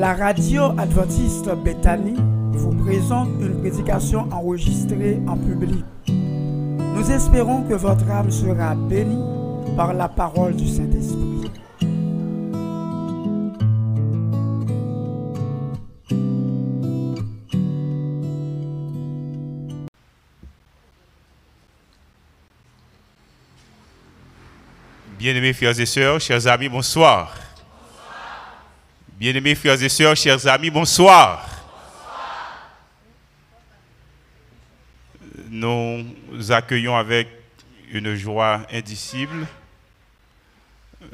La radio adventiste Bethany vous présente une prédication enregistrée en public. Nous espérons que votre âme sera bénie par la parole du Saint-Esprit. Bien-aimés frères et sœurs, chers amis, bonsoir. Bien-aimés frères et sœurs, chers amis, bonsoir. Nous accueillons avec une joie indicible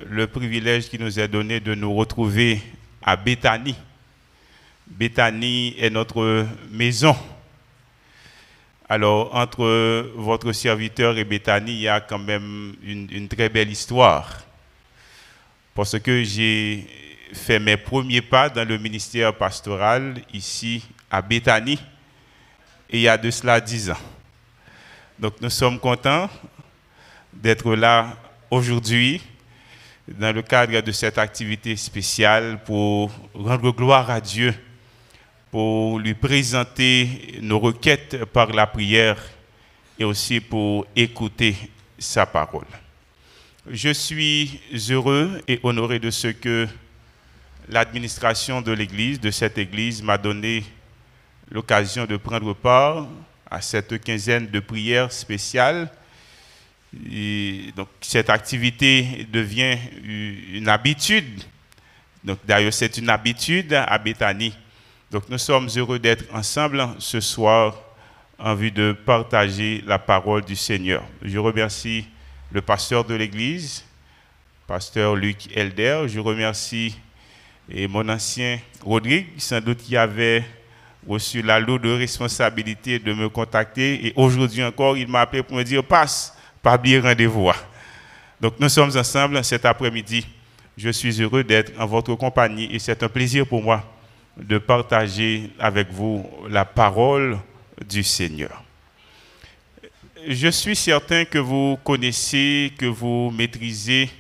le privilège qui nous est donné de nous retrouver à Béthanie. Béthanie est notre maison. Alors, entre votre serviteur et Béthanie, il y a quand même une, une très belle histoire. Parce que j'ai fait mes premiers pas dans le ministère pastoral ici à Béthanie, il y a de cela dix ans. Donc, nous sommes contents d'être là aujourd'hui dans le cadre de cette activité spéciale pour rendre gloire à Dieu pour lui présenter nos requêtes par la prière et aussi pour écouter sa parole. Je suis heureux et honoré de ce que l'administration de l'Église, de cette Église, m'a donné l'occasion de prendre part à cette quinzaine de prières spéciales. Donc, cette activité devient une habitude. Donc, d'ailleurs, c'est une habitude à Béthanie donc nous sommes heureux d'être ensemble ce soir en vue de partager la parole du Seigneur. Je remercie le pasteur de l'Église, pasteur Luc Elder. Je remercie et mon ancien Rodrigue, sans doute qui avait reçu la lourde responsabilité de me contacter. Et aujourd'hui encore, il m'a appelé pour me dire, passe, pas bien rendez-vous. Donc nous sommes ensemble cet après-midi. Je suis heureux d'être en votre compagnie et c'est un plaisir pour moi de partager avec vous la parole du Seigneur. Je suis certain que vous connaissez, que vous maîtrisez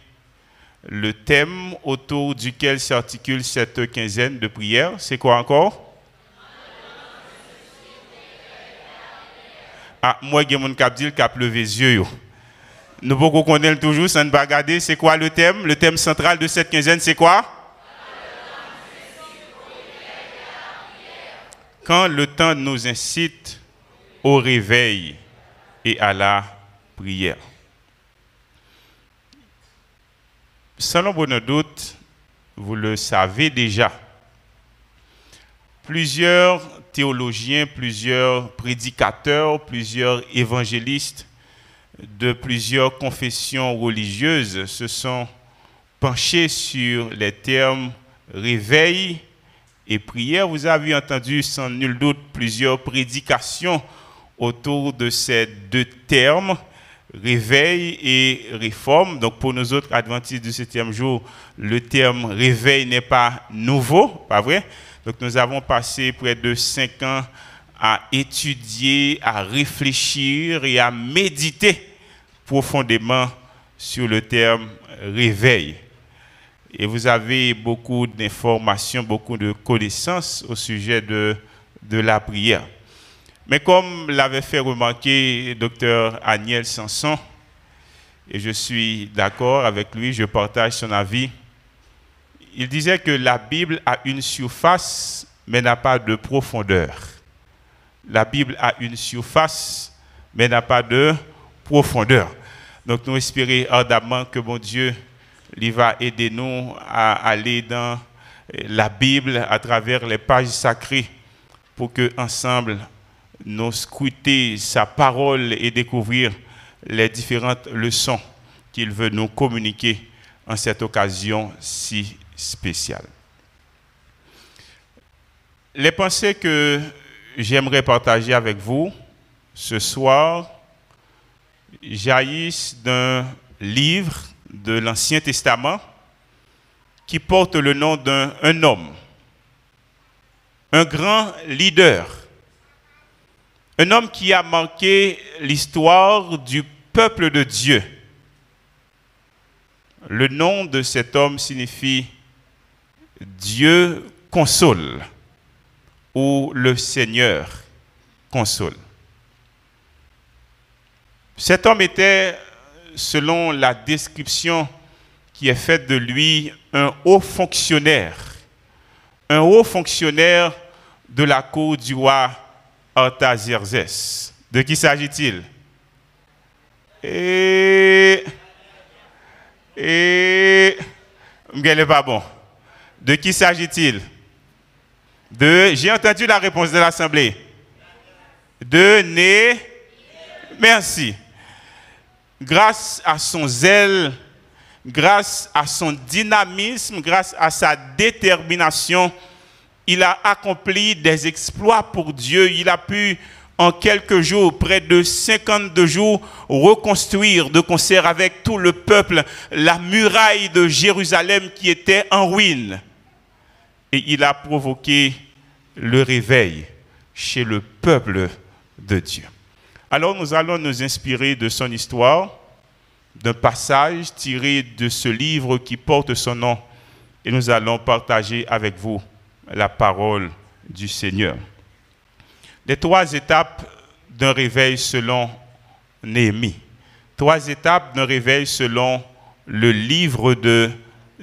le thème autour duquel s'articule cette quinzaine de prières. C'est quoi encore? Ah, moi, j'ai mon cap dit les yeux. Nous beaucoup connaissons toujours, sans ne c'est quoi le thème? Le thème central de cette quinzaine, c'est quoi? Quand le temps nous incite au réveil et à la prière. Sans bon doute, vous le savez déjà, plusieurs théologiens, plusieurs prédicateurs, plusieurs évangélistes de plusieurs confessions religieuses se sont penchés sur les termes réveil et prière. Vous avez entendu sans nul doute plusieurs prédications autour de ces deux termes, réveil et réforme. Donc pour nous autres adventistes du septième jour, le terme réveil n'est pas nouveau, pas vrai? Donc nous avons passé près de cinq ans à étudier, à réfléchir et à méditer profondément sur le terme réveil et vous avez beaucoup d'informations, beaucoup de connaissances au sujet de, de la prière. Mais comme l'avait fait remarquer docteur Aniel Sanson, et je suis d'accord avec lui, je partage son avis, il disait que la Bible a une surface, mais n'a pas de profondeur. La Bible a une surface, mais n'a pas de profondeur. Donc nous espérons ardemment que mon Dieu il va aider nous à aller dans la Bible à travers les pages sacrées pour que ensemble nous scruter sa parole et découvrir les différentes leçons qu'il veut nous communiquer en cette occasion si spéciale. Les pensées que j'aimerais partager avec vous ce soir jaillissent d'un livre de l'Ancien Testament qui porte le nom d'un homme, un grand leader, un homme qui a marqué l'histoire du peuple de Dieu. Le nom de cet homme signifie Dieu console ou le Seigneur console. Cet homme était, selon la description qui est faite de lui, un haut fonctionnaire, un haut fonctionnaire de la cour du roi De qui s'agit-il? Et... Et... n'est pas bon. De qui s'agit-il? De... J'ai entendu la réponse de l'Assemblée. De Né... Merci. Grâce à son zèle, grâce à son dynamisme, grâce à sa détermination, il a accompli des exploits pour Dieu. Il a pu, en quelques jours, près de 52 jours, reconstruire de concert avec tout le peuple la muraille de Jérusalem qui était en ruine. Et il a provoqué le réveil chez le peuple de Dieu. Alors nous allons nous inspirer de son histoire, d'un passage tiré de ce livre qui porte son nom, et nous allons partager avec vous la parole du Seigneur. Les trois étapes d'un réveil selon Néhémie. Trois étapes d'un réveil selon le livre de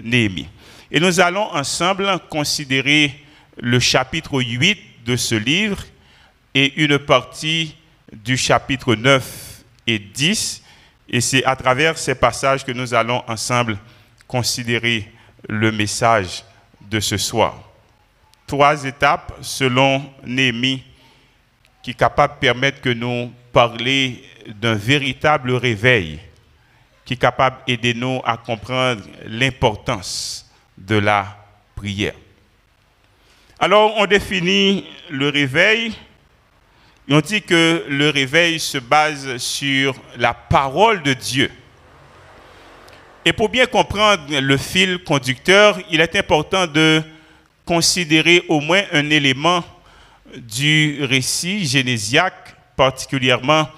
Néhémie. Et nous allons ensemble considérer le chapitre 8 de ce livre et une partie du chapitre 9 et 10. Et c'est à travers ces passages que nous allons ensemble considérer le message de ce soir trois étapes selon Néhémie qui est capable de permettre que nous parler d'un véritable réveil, qui est capable d'aider nous à comprendre l'importance de la prière. Alors, on définit le réveil. Et on dit que le réveil se base sur la parole de Dieu. Et pour bien comprendre le fil conducteur, il est important de considérer au moins un élément du récit génésiaque, particulièrement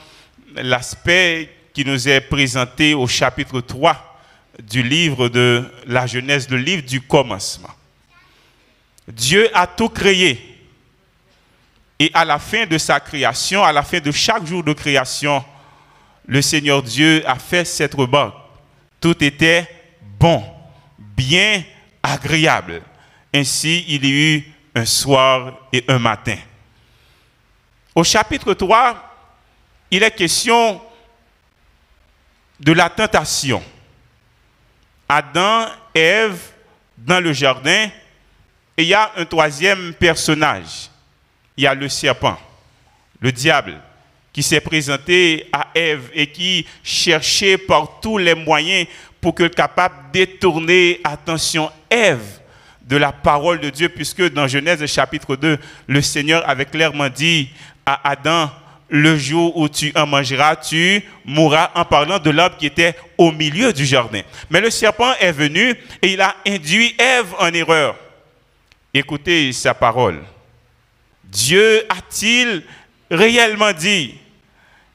l'aspect qui nous est présenté au chapitre 3 du livre de la Genèse, le livre du commencement. Dieu a tout créé. Et à la fin de sa création, à la fin de chaque jour de création, le Seigneur Dieu a fait cette remarque. Tout était bon, bien, agréable. Ainsi, il y eut un soir et un matin. Au chapitre 3, il est question de la tentation. Adam, Ève dans le jardin, et il y a un troisième personnage. Il y a le serpent, le diable, qui s'est présenté à Ève et qui cherchait par tous les moyens pour que capable de détourner attention Ève de la parole de Dieu, puisque dans Genèse chapitre 2, le Seigneur avait clairement dit à Adam, le jour où tu en mangeras, tu mourras en parlant de l'arbre qui était au milieu du jardin. Mais le serpent est venu et il a induit Ève en erreur. Écoutez sa parole. Dieu a-t-il réellement dit?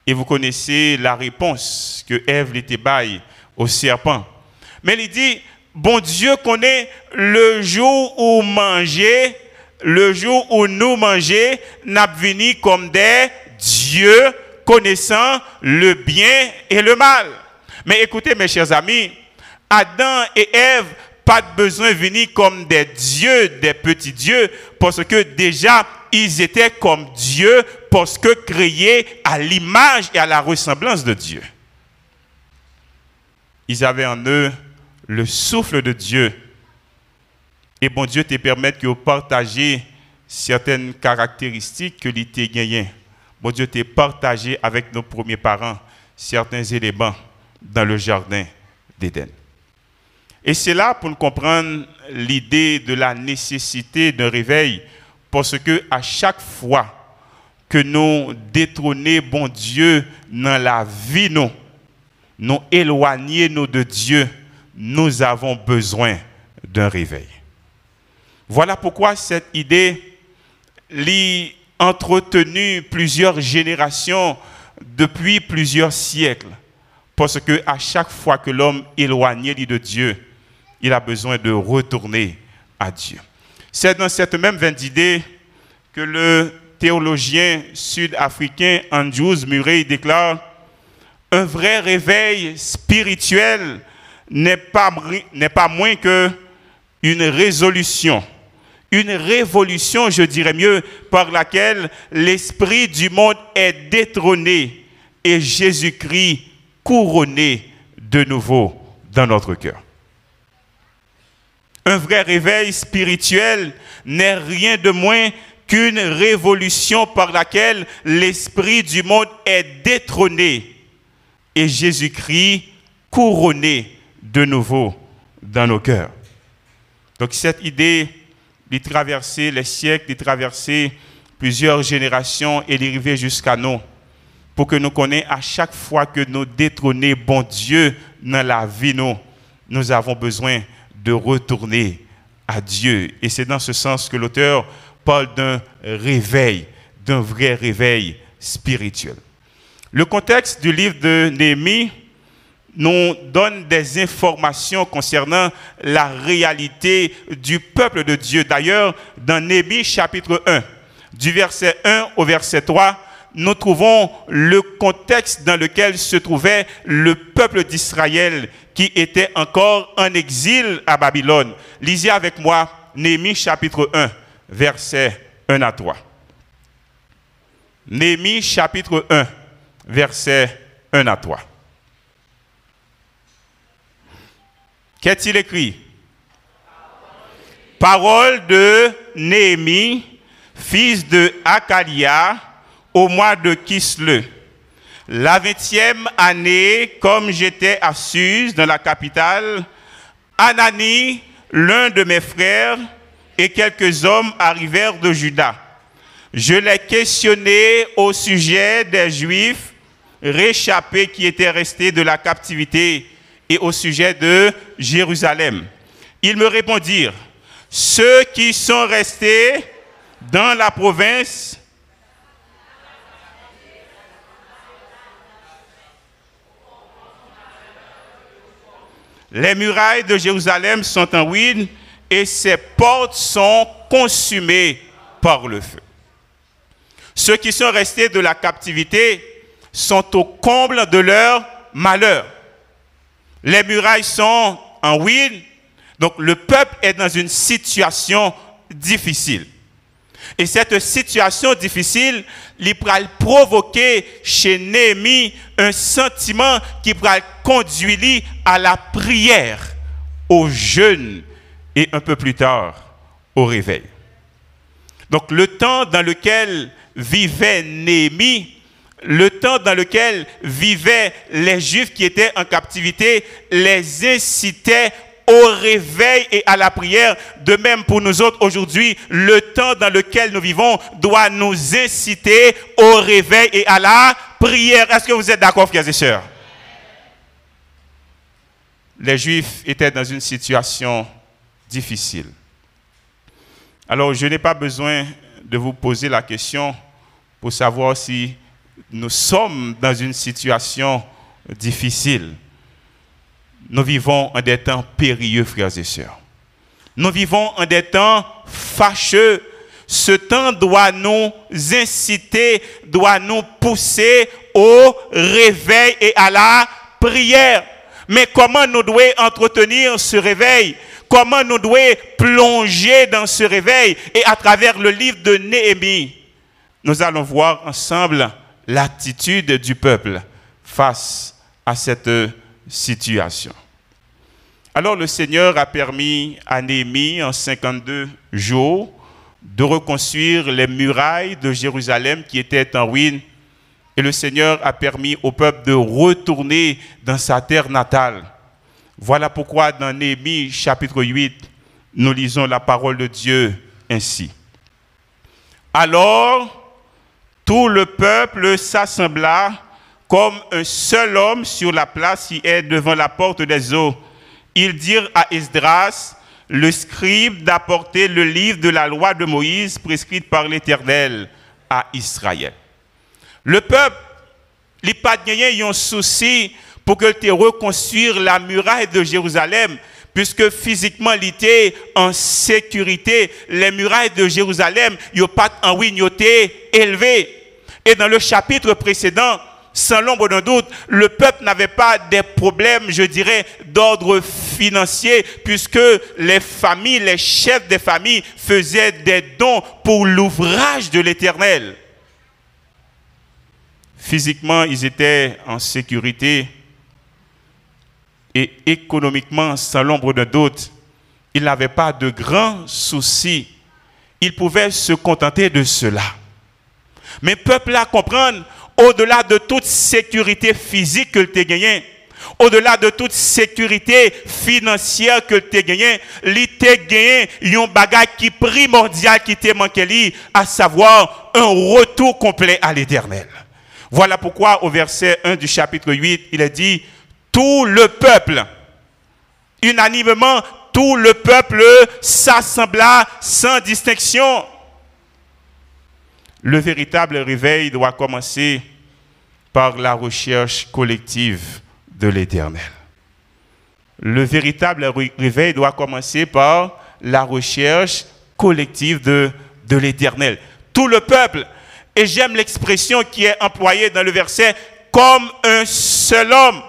Et vous connaissez la réponse que Ève l'était baille au serpent. Mais il dit, bon Dieu connaît le jour où manger, le jour où nous manger, n'a venu comme des dieux connaissant le bien et le mal. Mais écoutez mes chers amis, Adam et Ève pas besoin de venir comme des dieux, des petits dieux, parce que déjà ils étaient comme Dieu, parce que créés à l'image et à la ressemblance de Dieu. Ils avaient en eux le souffle de Dieu. Et bon Dieu te permet que vous partagez certaines caractéristiques que l'été gagné. Bon Dieu te partagé avec nos premiers parents certains éléments dans le jardin d'Éden. Et c'est là pour nous comprendre l'idée de la nécessité d'un réveil, parce que à chaque fois que nous détrônons bon Dieu dans la vie, nous, nous éloignons de Dieu, nous avons besoin d'un réveil. Voilà pourquoi cette idée lit entretenu plusieurs générations depuis plusieurs siècles. Parce que à chaque fois que l'homme éloigné de Dieu, il a besoin de retourner à Dieu. C'est dans cette même veine d'idées que le théologien sud-africain Andrews Murray déclare Un vrai réveil spirituel n'est pas, moins que une résolution, une révolution, je dirais mieux, par laquelle l'esprit du monde est détrôné et Jésus-Christ couronné de nouveau dans notre cœur. Un vrai réveil spirituel n'est rien de moins qu'une révolution par laquelle l'esprit du monde est détrôné et Jésus-Christ couronné de nouveau dans nos cœurs. Donc cette idée de traverser les siècles, de traverser plusieurs générations et d'arriver jusqu'à nous, pour que nous connaissions à chaque fois que nous détrônons bon Dieu dans la vie, nous, nous avons besoin de retourner à Dieu. Et c'est dans ce sens que l'auteur parle d'un réveil, d'un vrai réveil spirituel. Le contexte du livre de Néhémie nous donne des informations concernant la réalité du peuple de Dieu. D'ailleurs, dans Néhémie chapitre 1, du verset 1 au verset 3, nous trouvons le contexte dans lequel se trouvait le peuple d'Israël qui était encore en exil à Babylone. Lisez avec moi Néhémie chapitre 1, verset 1 à 3. Néhémie chapitre 1, verset 1 à 3. Qu'est-il écrit? Parole de Néhémie, fils de Akalia, au mois de Kisle. La vingtième année, comme j'étais à Suse, dans la capitale, Anani, l'un de mes frères, et quelques hommes arrivèrent de Juda. Je les questionnai au sujet des Juifs réchappés qui étaient restés de la captivité et au sujet de Jérusalem. Ils me répondirent, ceux qui sont restés dans la province Les murailles de Jérusalem sont en ruine et ses portes sont consumées par le feu. Ceux qui sont restés de la captivité sont au comble de leur malheur. Les murailles sont en ruine, donc le peuple est dans une situation difficile. Et cette situation difficile, il pourra provoquer chez Néhémie un sentiment qui pourra conduire à la prière, au jeûne et un peu plus tard au réveil. Donc le temps dans lequel vivait Néhémie, le temps dans lequel vivaient les Juifs qui étaient en captivité, les incitait au réveil et à la prière. De même pour nous autres aujourd'hui, le temps dans lequel nous vivons doit nous inciter au réveil et à la prière. Est-ce que vous êtes d'accord, frères et sœurs? Les Juifs étaient dans une situation difficile. Alors, je n'ai pas besoin de vous poser la question pour savoir si nous sommes dans une situation difficile. Nous vivons en des temps périlleux, frères et sœurs. Nous vivons en des temps fâcheux. Ce temps doit nous inciter, doit nous pousser au réveil et à la prière. Mais comment nous devons entretenir ce réveil? Comment nous devons plonger dans ce réveil? Et à travers le livre de Néhémie, nous allons voir ensemble l'attitude du peuple face à cette situation. Alors le Seigneur a permis à Néhémie en 52 jours de reconstruire les murailles de Jérusalem qui étaient en ruine. Et le Seigneur a permis au peuple de retourner dans sa terre natale. Voilà pourquoi dans Néhémie chapitre 8, nous lisons la parole de Dieu ainsi. Alors, tout le peuple s'assembla comme un seul homme sur la place qui est devant la porte des eaux. Ils dirent à Esdras, le scribe, d'apporter le livre de la loi de Moïse prescrite par l'Éternel à Israël. Le peuple, les pas un souci pour que tu reconstruire la muraille de Jérusalem, puisque physiquement, il était en sécurité. Les murailles de Jérusalem, il pas en oui, élevées. Et dans le chapitre précédent, sans l'ombre d'un doute, le peuple n'avait pas des problèmes, je dirais, d'ordre financier, puisque les familles, les chefs des familles faisaient des dons pour l'ouvrage de l'Éternel. Physiquement, ils étaient en sécurité et économiquement, sans l'ombre d'un doute, ils n'avaient pas de grands soucis. Ils pouvaient se contenter de cela. Mais peuple à comprendre, au-delà de toute sécurité physique que tu gagné, au-delà de toute sécurité financière que tu gagné, il t'a gagné un bagage qui primordial qui t'a manqué, à savoir un retour complet à l'éternel. Voilà pourquoi au verset 1 du chapitre 8, il est dit, tout le peuple, unanimement, tout le peuple s'assembla sans distinction. Le véritable réveil doit commencer par la recherche collective de l'éternel. Le véritable réveil doit commencer par la recherche collective de, l'éternel. Tout le peuple, et j'aime l'expression qui est employée dans le verset, comme un seul homme.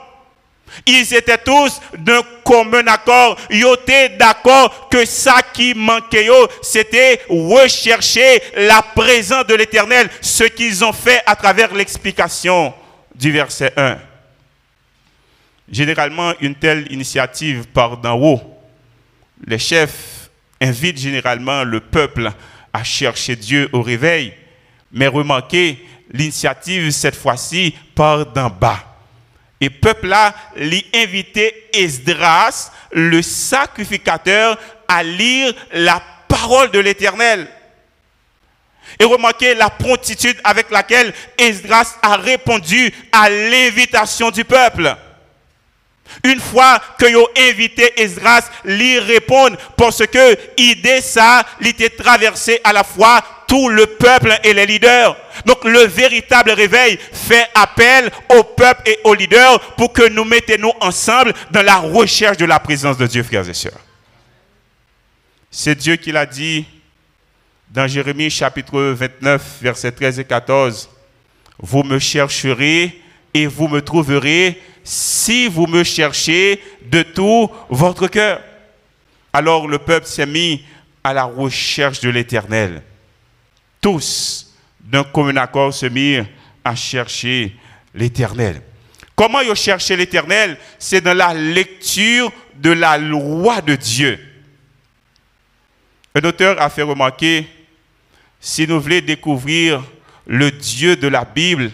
Ils étaient tous d'un commun accord. Ils étaient d'accord que ça qui manquait, c'était rechercher la présence de l'éternel. Ce qu'ils ont fait à travers l'explication du verset 1. Généralement, une telle initiative part d'en haut. Les chefs invitent généralement le peuple à chercher Dieu au réveil. Mais remarquez, l'initiative cette fois-ci part d'en bas. Et peuple là, lui invité Esdras, le sacrificateur, à lire la parole de l'Éternel. Et remarquez la promptitude avec laquelle Esdras a répondu à l'invitation du peuple. Une fois que ont invité Esdras, lui répondre parce que idée ça, il traversé à la fois tout le peuple et les leaders. Donc le véritable réveil fait appel au peuple et aux leaders pour que nous mettions ensemble dans la recherche de la présence de Dieu, frères et sœurs. C'est Dieu qui l'a dit dans Jérémie chapitre 29, versets 13 et 14. Vous me chercherez et vous me trouverez si vous me cherchez de tout votre cœur. Alors le peuple s'est mis à la recherche de l'Éternel. Tous, d'un commun accord, se mirent à chercher l'Éternel. Comment ils cherché l'Éternel? C'est dans la lecture de la loi de Dieu. Un auteur a fait remarquer, si nous voulons découvrir le Dieu de la Bible,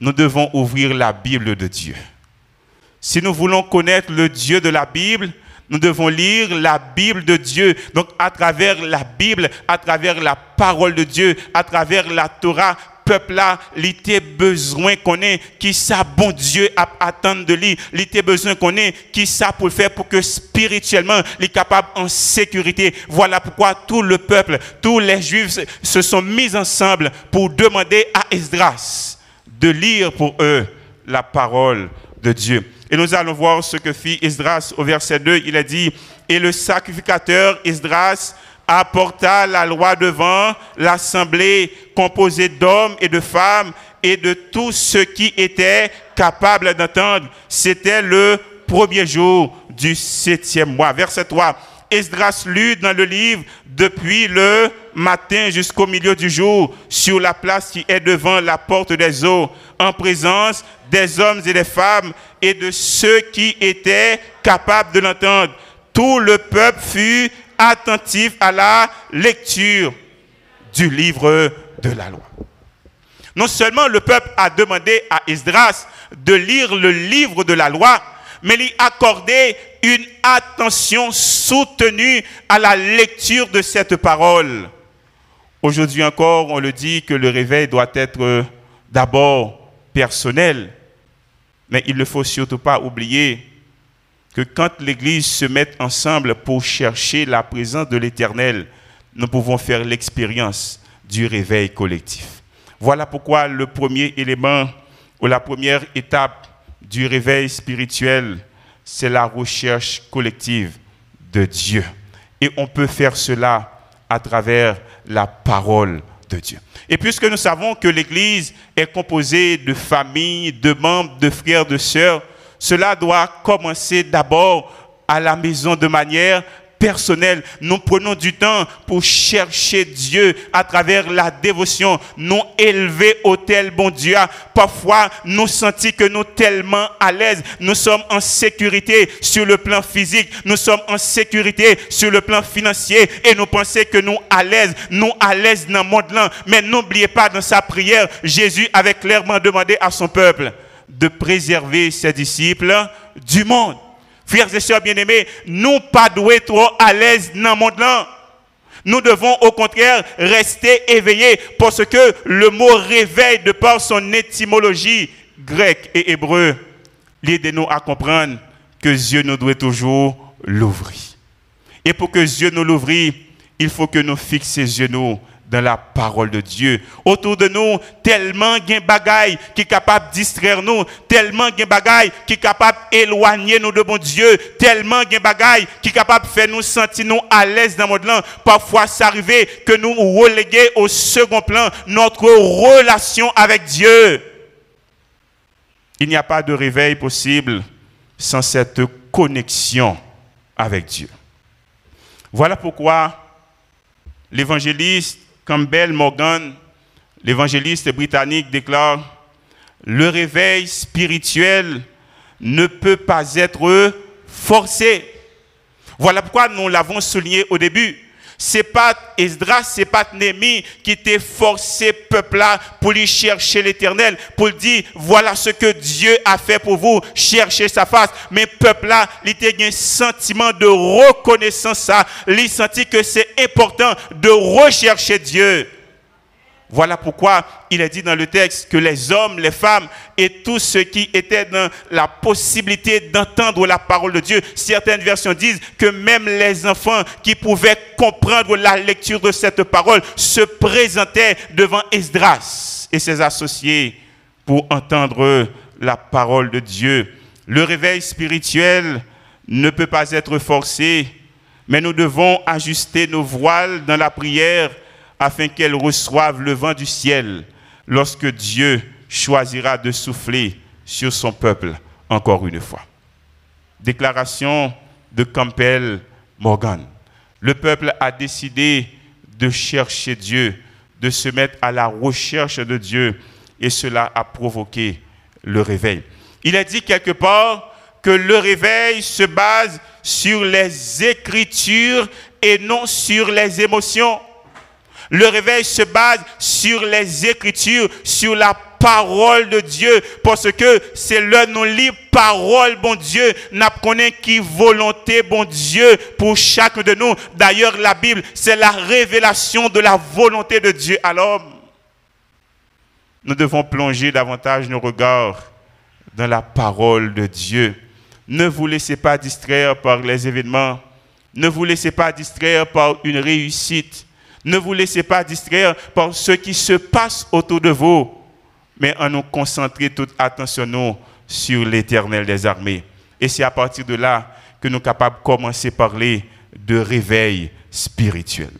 nous devons ouvrir la Bible de Dieu. Si nous voulons connaître le Dieu de la Bible, nous devons lire la Bible de Dieu. Donc à travers la Bible, à travers la parole de Dieu, à travers la Torah, peuple là, il a besoin qu'on ait qui ça bon Dieu à attendre de lui. Il a besoin qu'on ait qui ça pour faire pour que spirituellement, il est capable en sécurité. Voilà pourquoi tout le peuple, tous les juifs se sont mis ensemble pour demander à Esdras de lire pour eux la parole de Dieu. Et nous allons voir ce que fit Esdras au verset 2. Il a dit, et le sacrificateur Esdras apporta la loi devant l'assemblée composée d'hommes et de femmes et de tous ceux qui étaient capables d'entendre. C'était le premier jour du septième mois. Verset 3. Esdras lut dans le livre depuis le matin jusqu'au milieu du jour sur la place qui est devant la porte des eaux, en présence des hommes et des femmes et de ceux qui étaient capables de l'entendre. Tout le peuple fut attentif à la lecture du livre de la loi. Non seulement le peuple a demandé à Esdras de lire le livre de la loi, mais lui accorder une attention soutenue à la lecture de cette parole. Aujourd'hui encore, on le dit que le réveil doit être d'abord personnel, mais il ne faut surtout pas oublier que quand l'Église se met ensemble pour chercher la présence de l'Éternel, nous pouvons faire l'expérience du réveil collectif. Voilà pourquoi le premier élément ou la première étape du réveil spirituel, c'est la recherche collective de Dieu. Et on peut faire cela à travers la parole de Dieu. Et puisque nous savons que l'Église est composée de familles, de membres, de frères, de sœurs, cela doit commencer d'abord à la maison de manière personnel. Nous prenons du temps pour chercher Dieu à travers la dévotion. Nous élever au tel bon Dieu. Parfois, nous sentons que nous tellement à l'aise. Nous sommes en sécurité sur le plan physique. Nous sommes en sécurité sur le plan financier. Et nous pensons que nous à l'aise. Nous à l'aise dans le monde là. Mais n'oubliez pas dans sa prière, Jésus avait clairement demandé à son peuple de préserver ses disciples du monde. Frères et sœurs bien-aimés, nous pas doués trop à l'aise dans le monde. Nous devons au contraire rester éveillés parce que le mot réveil, de par son étymologie grecque et hébreu, l'aide nous à comprendre que Dieu nous doit toujours l'ouvrir. Et pour que Dieu nous l'ouvre, il faut que nous fixions genoux dans la parole de Dieu. Autour de nous, tellement de bagaille qui est capable de distraire nous, tellement de bagaille qui est capable d'éloigner nous de bon Dieu, tellement de bagaille qui est capable de faire nous sentir à l'aise dans le monde Parfois, ça arrive que nous reléguons au second plan notre relation avec Dieu. Il n'y a pas de réveil possible sans cette connexion avec Dieu. Voilà pourquoi l'évangéliste Campbell Morgan, l'évangéliste britannique, déclare Le réveil spirituel ne peut pas être forcé. Voilà pourquoi nous l'avons souligné au début. C'est pas Esdras, c'est pas Némi qui était forcé peuple là pour lui chercher l'éternel, pour dire voilà ce que Dieu a fait pour vous, chercher sa face. Mais peuple là, il était un sentiment de reconnaissance ça. Il sentit que c'est important de rechercher Dieu. Voilà pourquoi il est dit dans le texte que les hommes, les femmes et tous ceux qui étaient dans la possibilité d'entendre la parole de Dieu, certaines versions disent que même les enfants qui pouvaient comprendre la lecture de cette parole se présentaient devant Esdras et ses associés pour entendre la parole de Dieu. Le réveil spirituel ne peut pas être forcé, mais nous devons ajuster nos voiles dans la prière afin qu'elle reçoive le vent du ciel lorsque Dieu choisira de souffler sur son peuple encore une fois. Déclaration de Campbell Morgan. Le peuple a décidé de chercher Dieu, de se mettre à la recherche de Dieu, et cela a provoqué le réveil. Il a dit quelque part que le réveil se base sur les écritures et non sur les émotions. Le réveil se base sur les Écritures, sur la parole de Dieu, parce que c'est là nous lit parole, bon Dieu, n'a connaît qui volonté, bon Dieu, pour chacun de nous. D'ailleurs, la Bible, c'est la révélation de la volonté de Dieu à l'homme. Nous devons plonger davantage nos regards dans la parole de Dieu. Ne vous laissez pas distraire par les événements. Ne vous laissez pas distraire par une réussite. Ne vous laissez pas distraire par ce qui se passe autour de vous, mais en nous concentrer toute attention nous sur l'éternel des armées. Et c'est à partir de là que nous sommes capables de commencer à parler de réveil spirituel.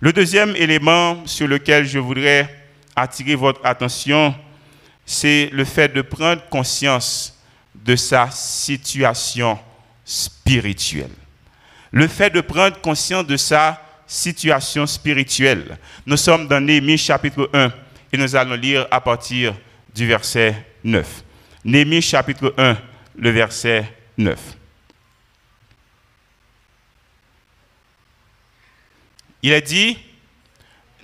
Le deuxième élément sur lequel je voudrais attirer votre attention, c'est le fait de prendre conscience de sa situation spirituelle. Le fait de prendre conscience de sa situation spirituelle. Nous sommes dans Néhémie chapitre 1 et nous allons lire à partir du verset 9. Néhémie chapitre 1, le verset 9. Il a dit,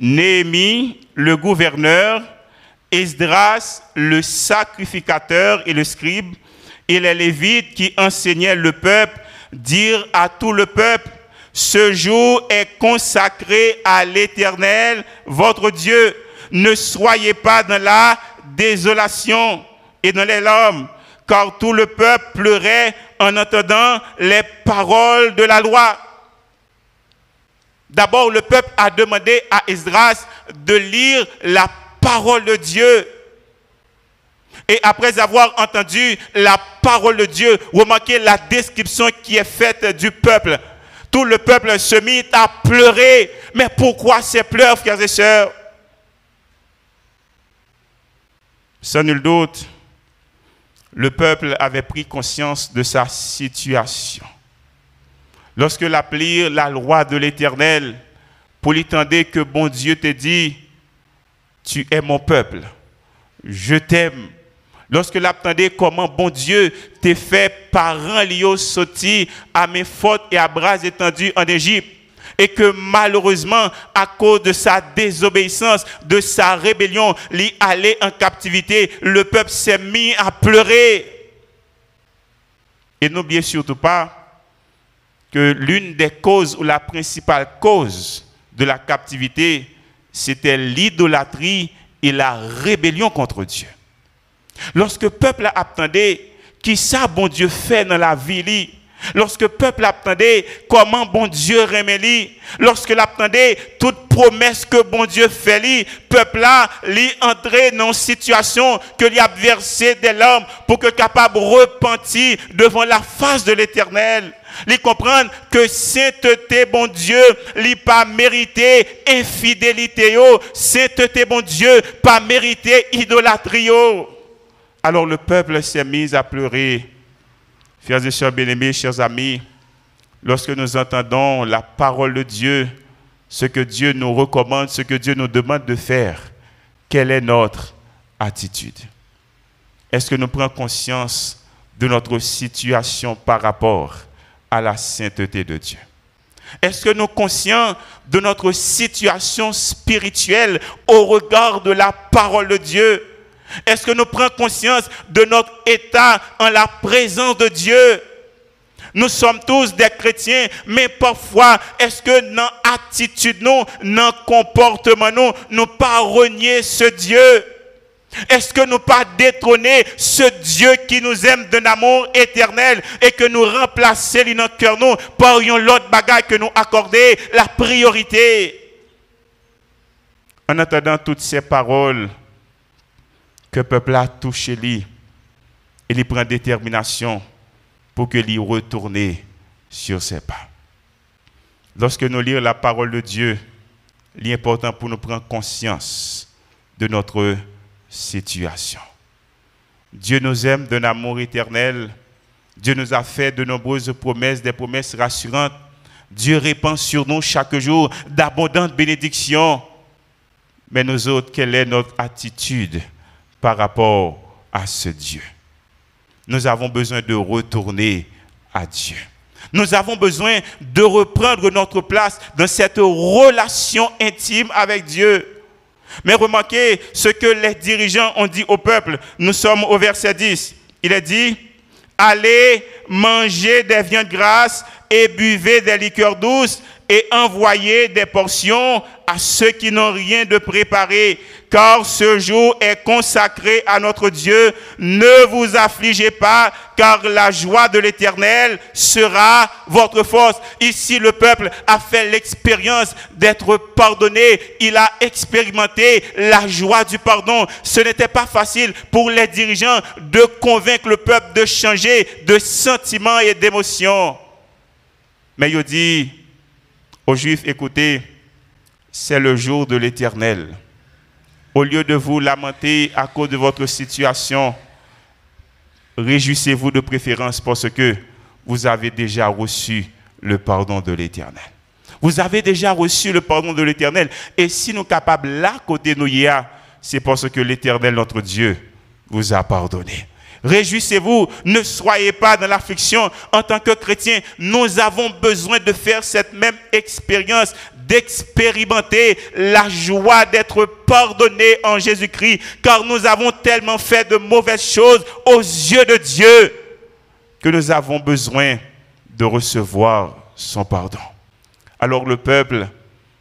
Néhémie, le gouverneur, Esdras, le sacrificateur et le scribe, et les Lévites qui enseignaient le peuple, dirent à tout le peuple, ce jour est consacré à l'Éternel, votre Dieu. Ne soyez pas dans la désolation et dans les larmes, car tout le peuple pleurait en entendant les paroles de la loi. D'abord, le peuple a demandé à Esdras de lire la parole de Dieu. Et après avoir entendu la parole de Dieu, remarquez la description qui est faite du peuple. Tout le peuple se mit à pleurer. Mais pourquoi ces pleurs, frères et sœurs? Sans nul doute, le peuple avait pris conscience de sa situation. Lorsque l'appelirent la loi de l'Éternel, pour lui tendre que bon Dieu te dit, tu es mon peuple, je t'aime. Lorsque l'attendait comment bon Dieu t'a fait parent lié sorti à mes fautes et à bras étendus en Égypte, et que malheureusement, à cause de sa désobéissance, de sa rébellion, l'y allait en captivité, le peuple s'est mis à pleurer. Et n'oubliez surtout pas que l'une des causes ou la principale cause de la captivité, c'était l'idolâtrie et la rébellion contre Dieu. Lorsque le peuple attendait, qui ça bon Dieu fait dans la vie, lorsque le peuple attendait comment bon Dieu remet lorsque l'attendait toute promesse que bon Dieu fait le peuple là lui dans une situation que lui a versé larmes pour que capable repentir devant la face de l'éternel. Lui comprendre que sainteté, bon Dieu, lui pas mérité infidélité, sainteté, bon Dieu, pas mérité idolâtrie. Alors le peuple s'est mis à pleurer. Frères et sœurs bien-aimés, chers amis, lorsque nous entendons la parole de Dieu, ce que Dieu nous recommande, ce que Dieu nous demande de faire, quelle est notre attitude? Est-ce que nous prenons conscience de notre situation par rapport à la sainteté de Dieu? Est-ce que nous sommes conscients de notre situation spirituelle au regard de la parole de Dieu? Est-ce que nous prenons conscience de notre état en la présence de Dieu? Nous sommes tous des chrétiens, mais parfois, est-ce que dans l'attitude, nous, dans le comportement, nous, nous pas renier ce Dieu? Est-ce que nous pas détrôner ce Dieu qui nous aime d'un amour éternel et que nous remplacer dans notre cœur nous par une autre bagaille que nous accorder la priorité? En attendant toutes ces paroles que le peuple a touché lui, il prend détermination pour que lui retourne sur ses pas. Lorsque nous lisons la parole de Dieu, l'important pour nous prendre conscience de notre situation. Dieu nous aime d'un amour éternel. Dieu nous a fait de nombreuses promesses, des promesses rassurantes. Dieu répand sur nous chaque jour d'abondantes bénédictions. Mais nous autres, quelle est notre attitude par rapport à ce Dieu Nous avons besoin de retourner à Dieu. Nous avons besoin de reprendre notre place dans cette relation intime avec Dieu. Mais remarquez ce que les dirigeants ont dit au peuple. Nous sommes au verset 10. Il est dit, allez manger des viandes grasses et buvez des liqueurs douces et envoyez des portions à ceux qui n'ont rien de préparé, car ce jour est consacré à notre Dieu. Ne vous affligez pas, car la joie de l'Éternel sera votre force. Ici, le peuple a fait l'expérience d'être pardonné. Il a expérimenté la joie du pardon. Ce n'était pas facile pour les dirigeants de convaincre le peuple de changer de sentiments et d'émotions. Mais il dit aux Juifs, écoutez, c'est le jour de l'Éternel. Au lieu de vous lamenter à cause de votre situation, réjouissez-vous de préférence parce que vous avez déjà reçu le pardon de l'Éternel. Vous avez déjà reçu le pardon de l'Éternel. Et si nous sommes capables là, côté nous, c'est parce que l'Éternel, notre Dieu, vous a pardonné. Réjouissez-vous, ne soyez pas dans l'affliction. En tant que chrétien, nous avons besoin de faire cette même expérience, d'expérimenter la joie d'être pardonné en Jésus-Christ, car nous avons tellement fait de mauvaises choses aux yeux de Dieu que nous avons besoin de recevoir son pardon. Alors le peuple,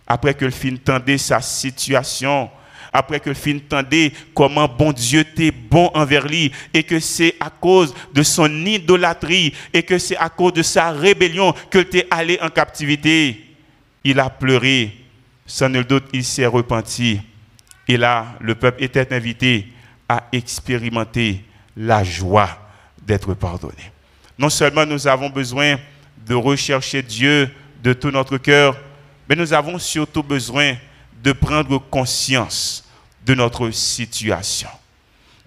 après que le film tendait sa situation, après que le film tendait comment bon Dieu t'est bon envers lui et que c'est à cause de son idolâtrie et que c'est à cause de sa rébellion que t'es allé en captivité. Il a pleuré, sans nul doute il s'est repenti. Et là, le peuple était invité à expérimenter la joie d'être pardonné. Non seulement nous avons besoin de rechercher Dieu de tout notre cœur, mais nous avons surtout besoin de prendre conscience de notre situation.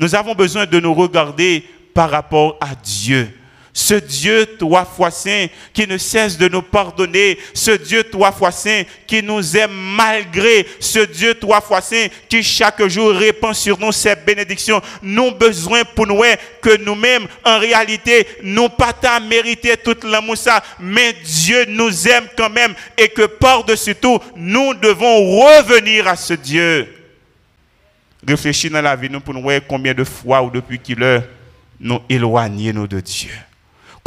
Nous avons besoin de nous regarder par rapport à Dieu ce Dieu trois fois saint qui ne cesse de nous pardonner, ce Dieu trois fois saint qui nous aime malgré, ce Dieu trois fois saint qui chaque jour répand sur nous ses bénédictions. Nous besoin pour nous que nous-mêmes, en réalité, nous pas à mériter toute l'amour ça, mais Dieu nous aime quand même et que par-dessus tout, nous devons revenir à ce Dieu. Réfléchis dans la vie nous pour nous combien de fois ou depuis qu'il est nous éloignons de Dieu.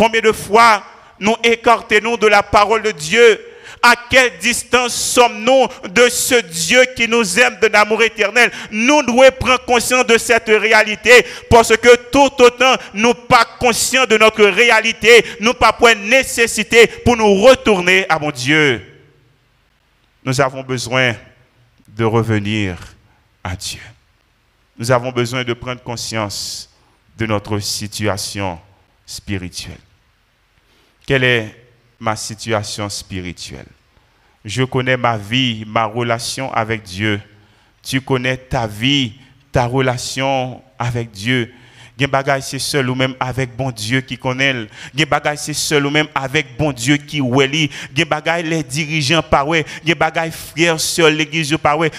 Combien de fois nous écartons-nous de la parole de Dieu? À quelle distance sommes-nous de ce Dieu qui nous aime de l'amour éternel? Nous devons prendre conscience de cette réalité parce que tout autant nous pas conscients de notre réalité, nous pas point nécessité pour nous retourner à mon Dieu. Nous avons besoin de revenir à Dieu. Nous avons besoin de prendre conscience de notre situation spirituelle. Quelle est ma situation spirituelle? Je connais ma vie, ma relation avec Dieu. Tu connais ta vie, ta relation avec Dieu. Gen c'est seul ou même avec bon Dieu qui connaît. Gen c'est seul ou même avec bon Dieu qui weli. Gen bagay les dirigeants par. Gen bagay frères sur l'église.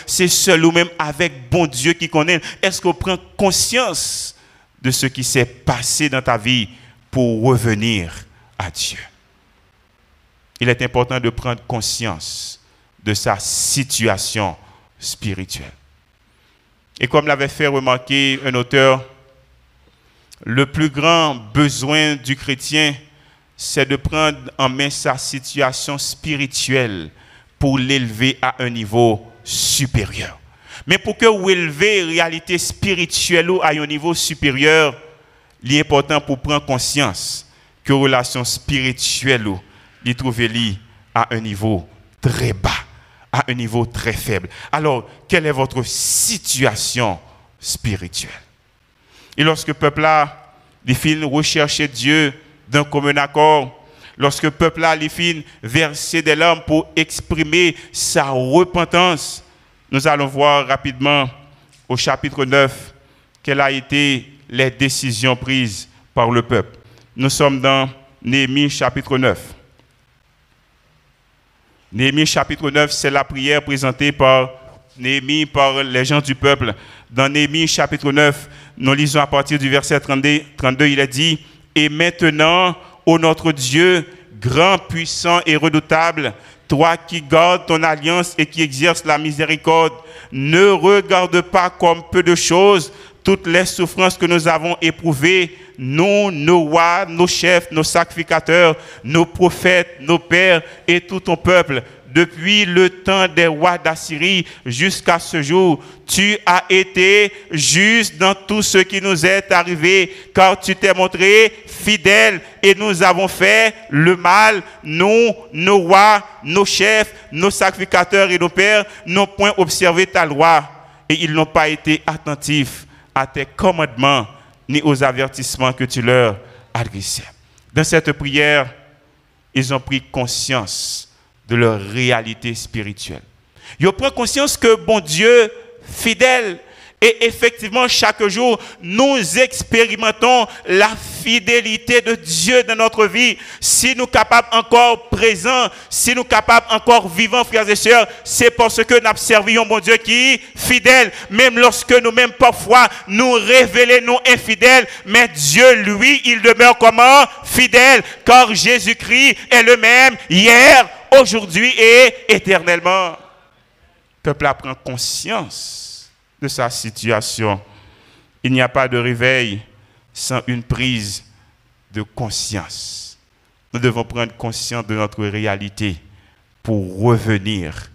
C'est seul ou même avec bon Dieu qui connaît. Est-ce qu'on prend conscience de ce qui s'est passé dans ta vie pour revenir? Dieu. Il est important de prendre conscience de sa situation spirituelle. Et comme l'avait fait remarquer un auteur, le plus grand besoin du chrétien, c'est de prendre en main sa situation spirituelle pour l'élever à un niveau supérieur. Mais pour que vous élevez réalité spirituelle à un niveau supérieur, il est important pour prendre conscience que relation spirituelle il trouve à un niveau très bas, à un niveau très faible. Alors, quelle est votre situation spirituelle? Et lorsque le peuple a, les filles rechercher Dieu d'un commun accord, lorsque le peuple a, les verser des larmes pour exprimer sa repentance, nous allons voir rapidement au chapitre 9 quelles a été les décisions prises par le peuple. Nous sommes dans Néhémie chapitre 9. Néhémie chapitre 9, c'est la prière présentée par Néhémie, par les gens du peuple. Dans Néhémie chapitre 9, nous lisons à partir du verset 32, 32 il est dit, Et maintenant, ô notre Dieu, grand, puissant et redoutable, toi qui gardes ton alliance et qui exerces la miséricorde, ne regarde pas comme peu de choses toutes les souffrances que nous avons éprouvées, nous, nos rois, nos chefs, nos sacrificateurs, nos prophètes, nos pères et tout ton peuple, depuis le temps des rois d'Assyrie jusqu'à ce jour, tu as été juste dans tout ce qui nous est arrivé, car tu t'es montré fidèle et nous avons fait le mal. Nous, nos rois, nos chefs, nos sacrificateurs et nos pères n'ont point observé ta loi et ils n'ont pas été attentifs à tes commandements ni aux avertissements que tu leur adressais. Dans cette prière, ils ont pris conscience de leur réalité spirituelle. Ils ont pris conscience que bon Dieu, fidèle, et effectivement, chaque jour, nous expérimentons la fidélité de Dieu dans notre vie. Si nous sommes capables encore présents, si nous sommes capables encore vivants, frères et sœurs, c'est parce que nous servions mon Dieu qui est fidèle. Même lorsque nous-mêmes, parfois, nous révélons nous infidèles, mais Dieu, lui, il demeure comment Fidèle, car Jésus-Christ est le même hier, aujourd'hui et éternellement. Le peuple apprend conscience de sa situation. Il n'y a pas de réveil sans une prise de conscience. Nous devons prendre conscience de notre réalité pour revenir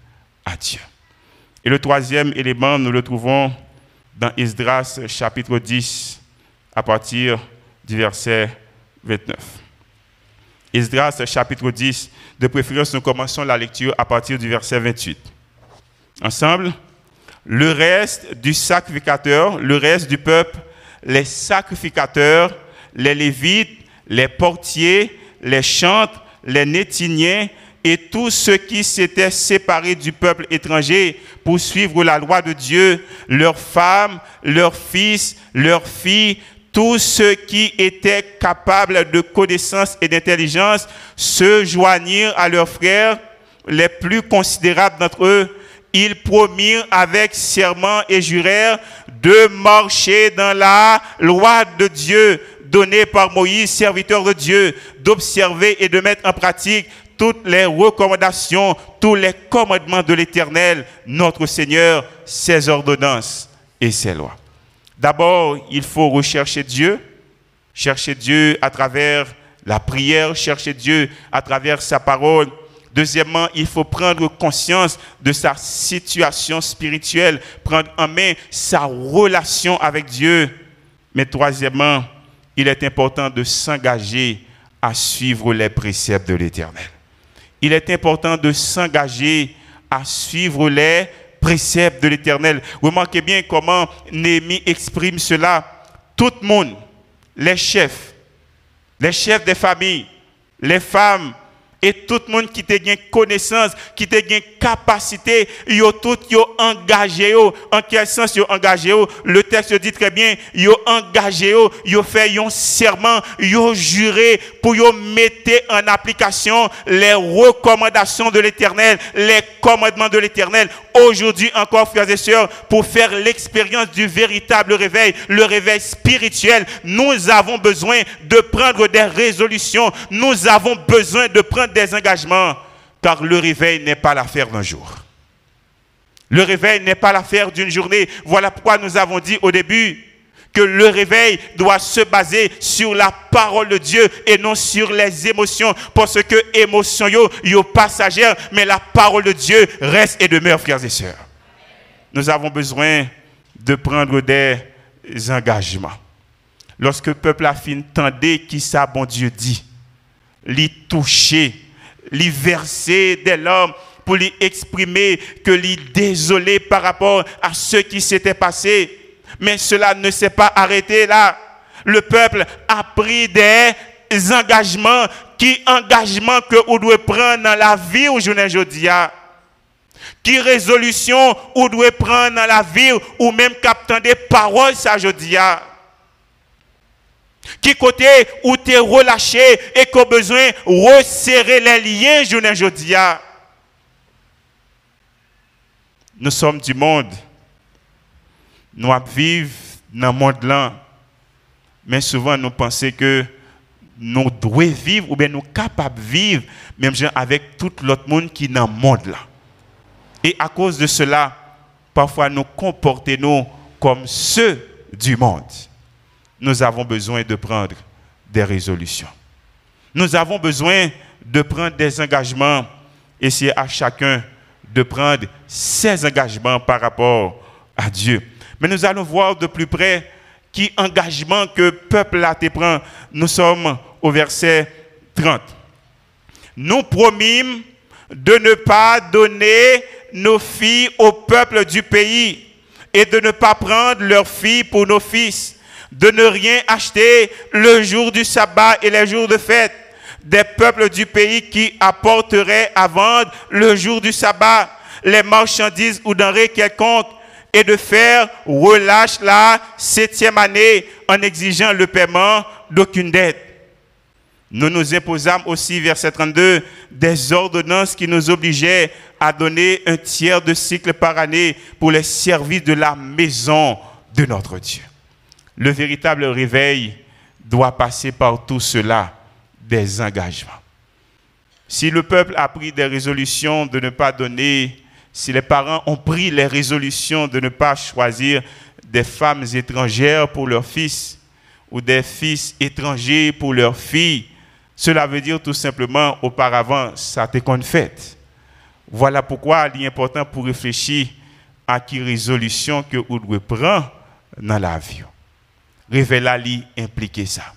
à Dieu. Et le troisième élément, nous le trouvons dans Esdras chapitre 10 à partir du verset 29. Esdras chapitre 10, de préférence, nous commençons la lecture à partir du verset 28. Ensemble, le reste du sacrificateur, le reste du peuple, les sacrificateurs, les lévites, les portiers, les chantres, les nétiniens et tous ceux qui s'étaient séparés du peuple étranger pour suivre la loi de Dieu, leurs femmes, leurs fils, leurs filles, tous ceux qui étaient capables de connaissance et d'intelligence se joignirent à leurs frères les plus considérables d'entre eux. Ils promirent avec serment et jurèrent de marcher dans la loi de Dieu donnée par Moïse, serviteur de Dieu, d'observer et de mettre en pratique toutes les recommandations, tous les commandements de l'Éternel, notre Seigneur, ses ordonnances et ses lois. D'abord, il faut rechercher Dieu, chercher Dieu à travers la prière, chercher Dieu à travers sa parole. Deuxièmement, il faut prendre conscience de sa situation spirituelle, prendre en main sa relation avec Dieu. Mais troisièmement, il est important de s'engager à suivre les préceptes de l'Éternel. Il est important de s'engager à suivre les préceptes de l'Éternel. Remarquez bien comment Néhémie exprime cela. Tout le monde, les chefs, les chefs des familles, les femmes, et tout le monde qui te gagne connaissance, qui te gagne capacité, yo tout yo engagé En quel sens yo engagé Le texte dit très bien, yo engagé yo, yo fait un serment, yo juré pour mettre en application les recommandations de l'Éternel, les commandements de l'Éternel. Aujourd'hui encore, frères et sœurs, pour faire l'expérience du véritable réveil, le réveil spirituel, nous avons besoin de prendre des résolutions. Nous avons besoin de prendre des engagements, car le réveil n'est pas l'affaire d'un jour. Le réveil n'est pas l'affaire d'une journée. Voilà pourquoi nous avons dit au début que le réveil doit se baser sur la parole de Dieu et non sur les émotions. Parce que émotions, yo, yo passagères, mais la parole de Dieu reste et demeure, frères et sœurs. Nous avons besoin de prendre des engagements. Lorsque le peuple a fini tendez qui ça, bon Dieu dit, l'y toucher, l'y verser des larmes pour lui exprimer que l'y désolé par rapport à ce qui s'était passé. Mais cela ne s'est pas arrêté là. Le peuple a pris des engagements qui engagements que vous devez prendre dans la vie au journée aujourd'hui. Qui résolution vous devez prendre dans la vie ou même captant des paroles ça aujourd'hui. Qui côté où tu es relâché et qu'on besoin resserrer les liens journée aujourd'hui. Nous sommes du monde. Nous vivons dans le monde là. Mais souvent nous pensons que nous devons vivre ou bien nous sommes capables de vivre même avec tout l'autre monde qui est dans le monde là. Et à cause de cela, parfois nous comportons comme ceux du monde nous avons besoin de prendre des résolutions. Nous avons besoin de prendre des engagements et c'est à chacun de prendre ses engagements par rapport à Dieu. Mais nous allons voir de plus près qui engagement que le peuple a été prend. Nous sommes au verset 30. Nous promîmes de ne pas donner nos filles au peuple du pays et de ne pas prendre leurs filles pour nos fils de ne rien acheter le jour du sabbat et les jours de fête des peuples du pays qui apporteraient à vendre le jour du sabbat les marchandises ou denrées quelconques et de faire relâche la septième année en exigeant le paiement d'aucune dette. Nous nous imposâmes aussi, verset 32, des ordonnances qui nous obligeaient à donner un tiers de cycle par année pour les services de la maison de notre Dieu. Le véritable réveil doit passer par tout cela, des engagements. Si le peuple a pris des résolutions de ne pas donner, si les parents ont pris les résolutions de ne pas choisir des femmes étrangères pour leurs fils ou des fils étrangers pour leurs filles, cela veut dire tout simplement auparavant, ça t'est qu'on fait. Voilà pourquoi il est important pour réfléchir à quelle résolution que vous devez prendre dans la vie révéla li ça.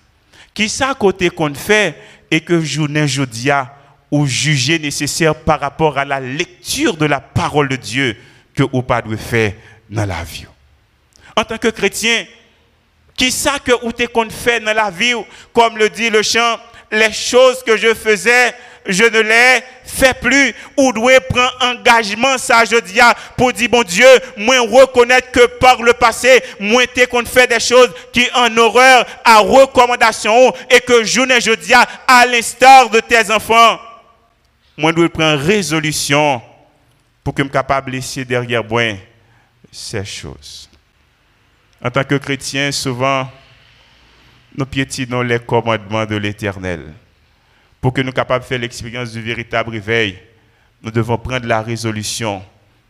Qui ça côté qu'on fait et que journée jodia ou juger nécessaire par rapport à la lecture de la parole de Dieu que vous pas de faire dans la vie. En tant que chrétien, qui sait que ou t'es qu'on fait dans la vie, comme le dit le chant, les choses que je faisais, je ne les fais plus. Ou doit prendre engagement, ça je dis, pour dire, bon Dieu, moi reconnaître que par le passé, moi t'es qu'on fait des choses qui en horreur à recommandation et que je ne je dis à l'instar de tes enfants. Moi dois prendre résolution pour que je sois capable de laisser derrière moi ces choses. En tant que chrétien, souvent, nous piétinons les commandements de l'Éternel. Pour que nous capables de faire l'expérience du véritable réveil, nous devons prendre la résolution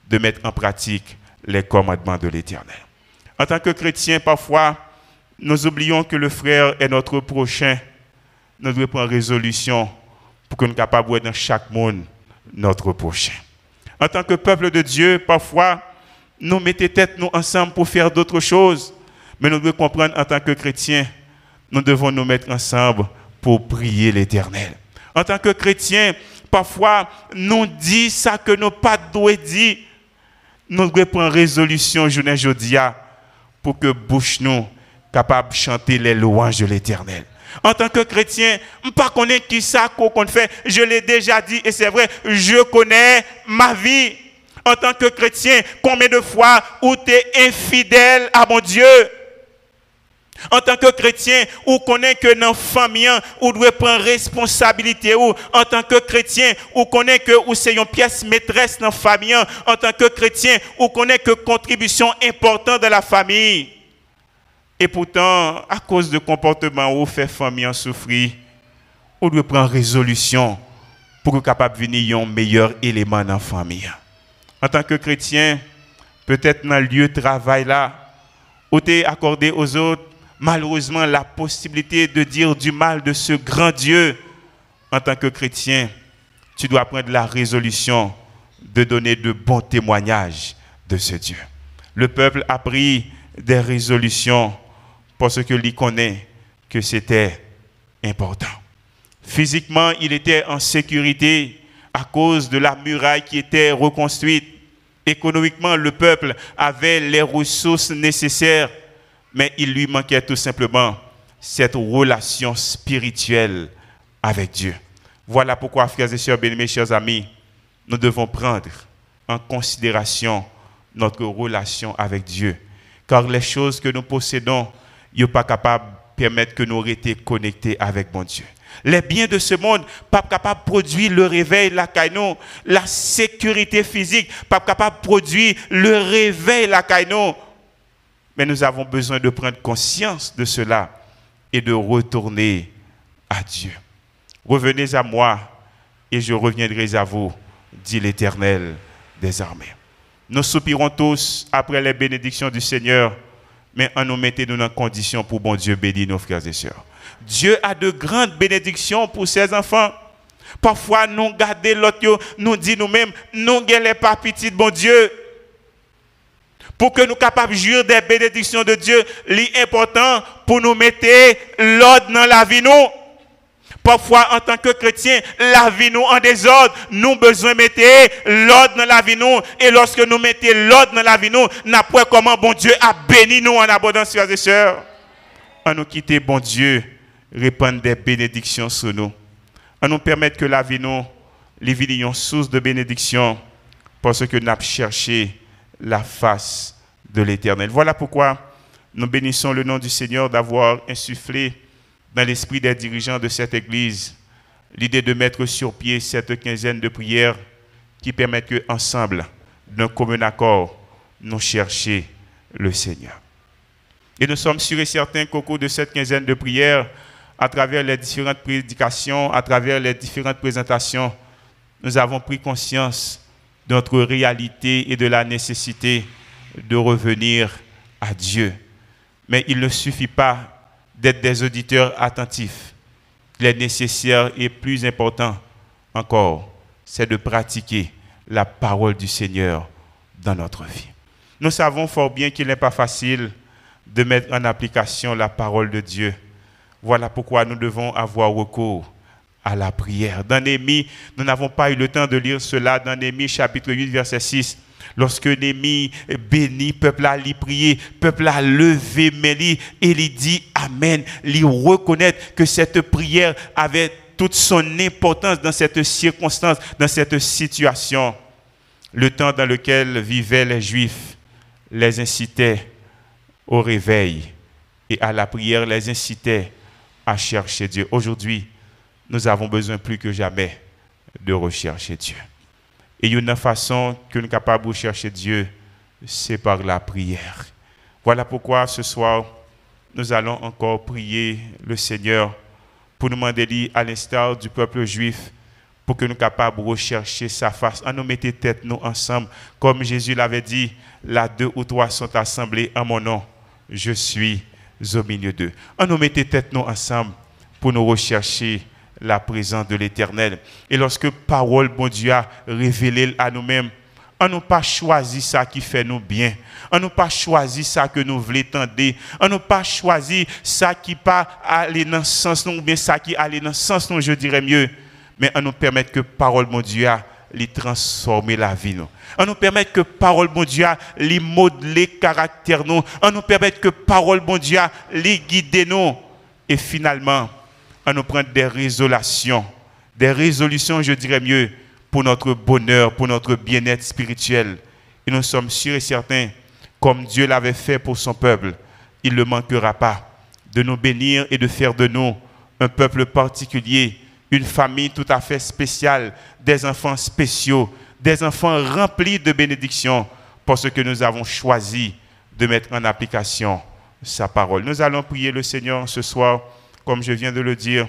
de mettre en pratique les commandements de l'Éternel. En tant que chrétien, parfois, nous oublions que le frère est notre prochain. Nous devons prendre résolution pour que nous capables de dans chaque monde notre prochain. En tant que peuple de Dieu, parfois, nous mettons tête nous ensemble pour faire d'autres choses. Mais nous devons comprendre en tant que chrétiens, nous devons nous mettre ensemble pour prier l'Éternel. En tant que chrétiens, parfois, nous disons ça que nos pas doit dire. Nous devons prendre résolution journée jodia pour que bouche nous capable de chanter les louanges de l'Éternel. En tant que chrétien, je ne pas qui ça qu'on fait. Je l'ai déjà dit et c'est vrai, je connais ma vie en tant que chrétien, combien de fois où tu es infidèle à mon Dieu? En tant que chrétien, ou connaît que dans la famille, ou doit prendre responsabilité ou. En tant que chrétien, ou connaît que ou c'est une pièce maîtresse dans la famille, en tant que chrétien, ou connaît que contribution importante de la famille. Et pourtant, à cause de comportement où fait famille en souffrir, on doit prendre résolution pour être capable de venir un meilleur élément dans la famille. En tant que chrétien, peut-être dans le lieu de travail là, où tu accordé aux autres, malheureusement, la possibilité de dire du mal de ce grand Dieu. En tant que chrétien, tu dois prendre la résolution de donner de bons témoignages de ce Dieu. Le peuple a pris des résolutions parce que lui connaît que c'était important. Physiquement, il était en sécurité à cause de la muraille qui était reconstruite. Économiquement, le peuple avait les ressources nécessaires, mais il lui manquait tout simplement cette relation spirituelle avec Dieu. Voilà pourquoi, frères et sœurs bien-aimés, chers amis, nous devons prendre en considération notre relation avec Dieu. Car les choses que nous possédons, ne sont pas capables de permettre que nous restions connectés avec mon Dieu. Les biens de ce monde, pas capable de produire le réveil, la caïno, la sécurité physique, pas capable de produire le réveil, la caïno. Mais nous avons besoin de prendre conscience de cela et de retourner à Dieu. Revenez à moi et je reviendrai à vous, dit l'Éternel des armées. Nous soupirons tous après les bénédictions du Seigneur, mais en nous mettez nous dans condition pour bon Dieu bénir nos frères et sœurs. Dieu a de grandes bénédictions pour ses enfants. Parfois, nous gardons l'autre, nous disons nous-mêmes, nous ne pas petit bon Dieu. Pour que nous capables de jurer des bénédictions de Dieu, l'important pour nous mettre l'ordre dans la vie nous. Parfois, en tant que chrétien, la vie nous en désordre. Nous besoin de mettre l'ordre dans la vie nous. Et lorsque nous mettons l'ordre dans la vie nous, n'après comment bon Dieu a béni nous en abondance, frères et sœurs. À nous quitter, bon Dieu, répandre des bénédictions sur nous. À nous permettre que la vie nous, les vies source de bénédiction parce que nous avons cherché la face de l'Éternel. Voilà pourquoi nous bénissons le nom du Seigneur d'avoir insufflé dans l'esprit des dirigeants de cette Église l'idée de mettre sur pied cette quinzaine de prières qui permettent que ensemble, d'un commun accord, nous chercher le Seigneur. Et nous sommes sûrs et certains qu'au cours de cette quinzaine de prières, à travers les différentes prédications, à travers les différentes présentations, nous avons pris conscience de notre réalité et de la nécessité de revenir à Dieu. Mais il ne suffit pas d'être des auditeurs attentifs. Il est nécessaire et plus important encore, c'est de pratiquer la parole du Seigneur dans notre vie. Nous savons fort bien qu'il n'est pas facile de mettre en application la parole de Dieu voilà pourquoi nous devons avoir recours à la prière. Dans Néhémie, nous n'avons pas eu le temps de lire cela dans Néhémie chapitre 8 verset 6. Lorsque Néhémie bénit, peuple a li prié, peuple a levé mais et il dit Amen, il reconnaît que cette prière avait toute son importance dans cette circonstance, dans cette situation. Le temps dans lequel vivaient les Juifs les incitait au réveil et à la prière, les incitait à chercher Dieu. Aujourd'hui, nous avons besoin plus que jamais de rechercher Dieu. Et une façon que nous sommes capables de rechercher Dieu, c'est par la prière. Voilà pourquoi ce soir, nous allons encore prier le Seigneur pour nous demander, à l'instar du peuple juif, pour que nous soyons capables de rechercher sa face. En nous mettre tête nous ensemble. Comme Jésus l'avait dit, là deux ou trois sont assemblés en mon nom. Je suis au milieu d'eux. En nous mettre tête nous ensemble pour nous rechercher la présence de l'Éternel. Et lorsque parole, bon Dieu, a révélé à nous-mêmes, on n'a pas choisi ça qui fait nous bien. On n'a pas choisi ça que nous voulons tendre. On n'a pas choisi ça qui pas aller dans le sens ou bien ça qui aller dans le sens nous, je dirais mieux. Mais on nous permet que parole, mon Dieu, les transformer la vie nous. On nous permet que parole, mon Dieu, les modeler caractère. On nous permet que parole, mon Dieu, les guider nous. Et finalement, on nous prendre des résolutions. Des résolutions, je dirais mieux, pour notre bonheur, pour notre bien-être spirituel. Et nous sommes sûrs et certains, comme Dieu l'avait fait pour son peuple, il ne manquera pas de nous bénir et de faire de nous un peuple particulier, une famille tout à fait spéciale, des enfants spéciaux, des enfants remplis de bénédictions, parce que nous avons choisi de mettre en application sa parole. Nous allons prier le Seigneur ce soir, comme je viens de le dire.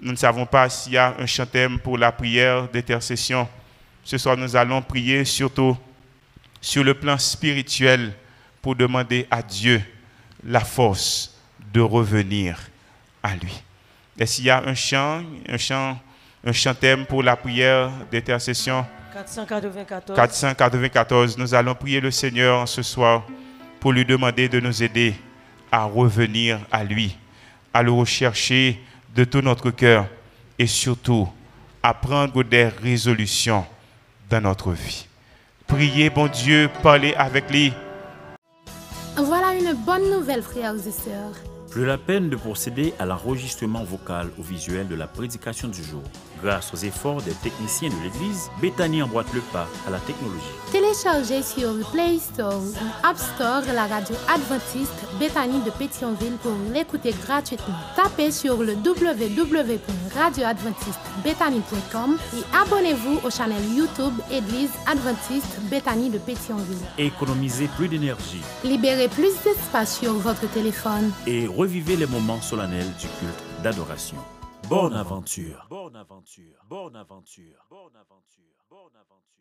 Nous ne savons pas s'il y a un chantème pour la prière d'intercession. Ce soir, nous allons prier surtout sur le plan spirituel pour demander à Dieu la force de revenir à lui. Est-ce qu'il y a un chant, un chant, un chantème pour la prière d'intercession 494. 494. Nous allons prier le Seigneur ce soir pour lui demander de nous aider à revenir à lui, à le rechercher de tout notre cœur et surtout à prendre des résolutions dans notre vie. Priez, bon Dieu, parlez avec lui. Voilà une bonne nouvelle, frères et sœurs. Plus la peine de procéder à l'enregistrement vocal ou visuel de la prédication du jour. Grâce aux efforts des techniciens de l'Église, Bethany emboîte le pas à la technologie. Téléchargez sur le Play Store ou App Store la radio adventiste Bethany de Pétionville pour l'écouter gratuitement. Tapez sur le www.radioadventistebethany.com et abonnez-vous au channel YouTube Église adventiste Bethany de Pétionville. Économisez plus d'énergie Libérez plus d'espace sur votre téléphone. et revivez les moments solennels du culte d'adoration. Bonne aventure. Bonne aventure. Bonne aventure. Bonne aventure.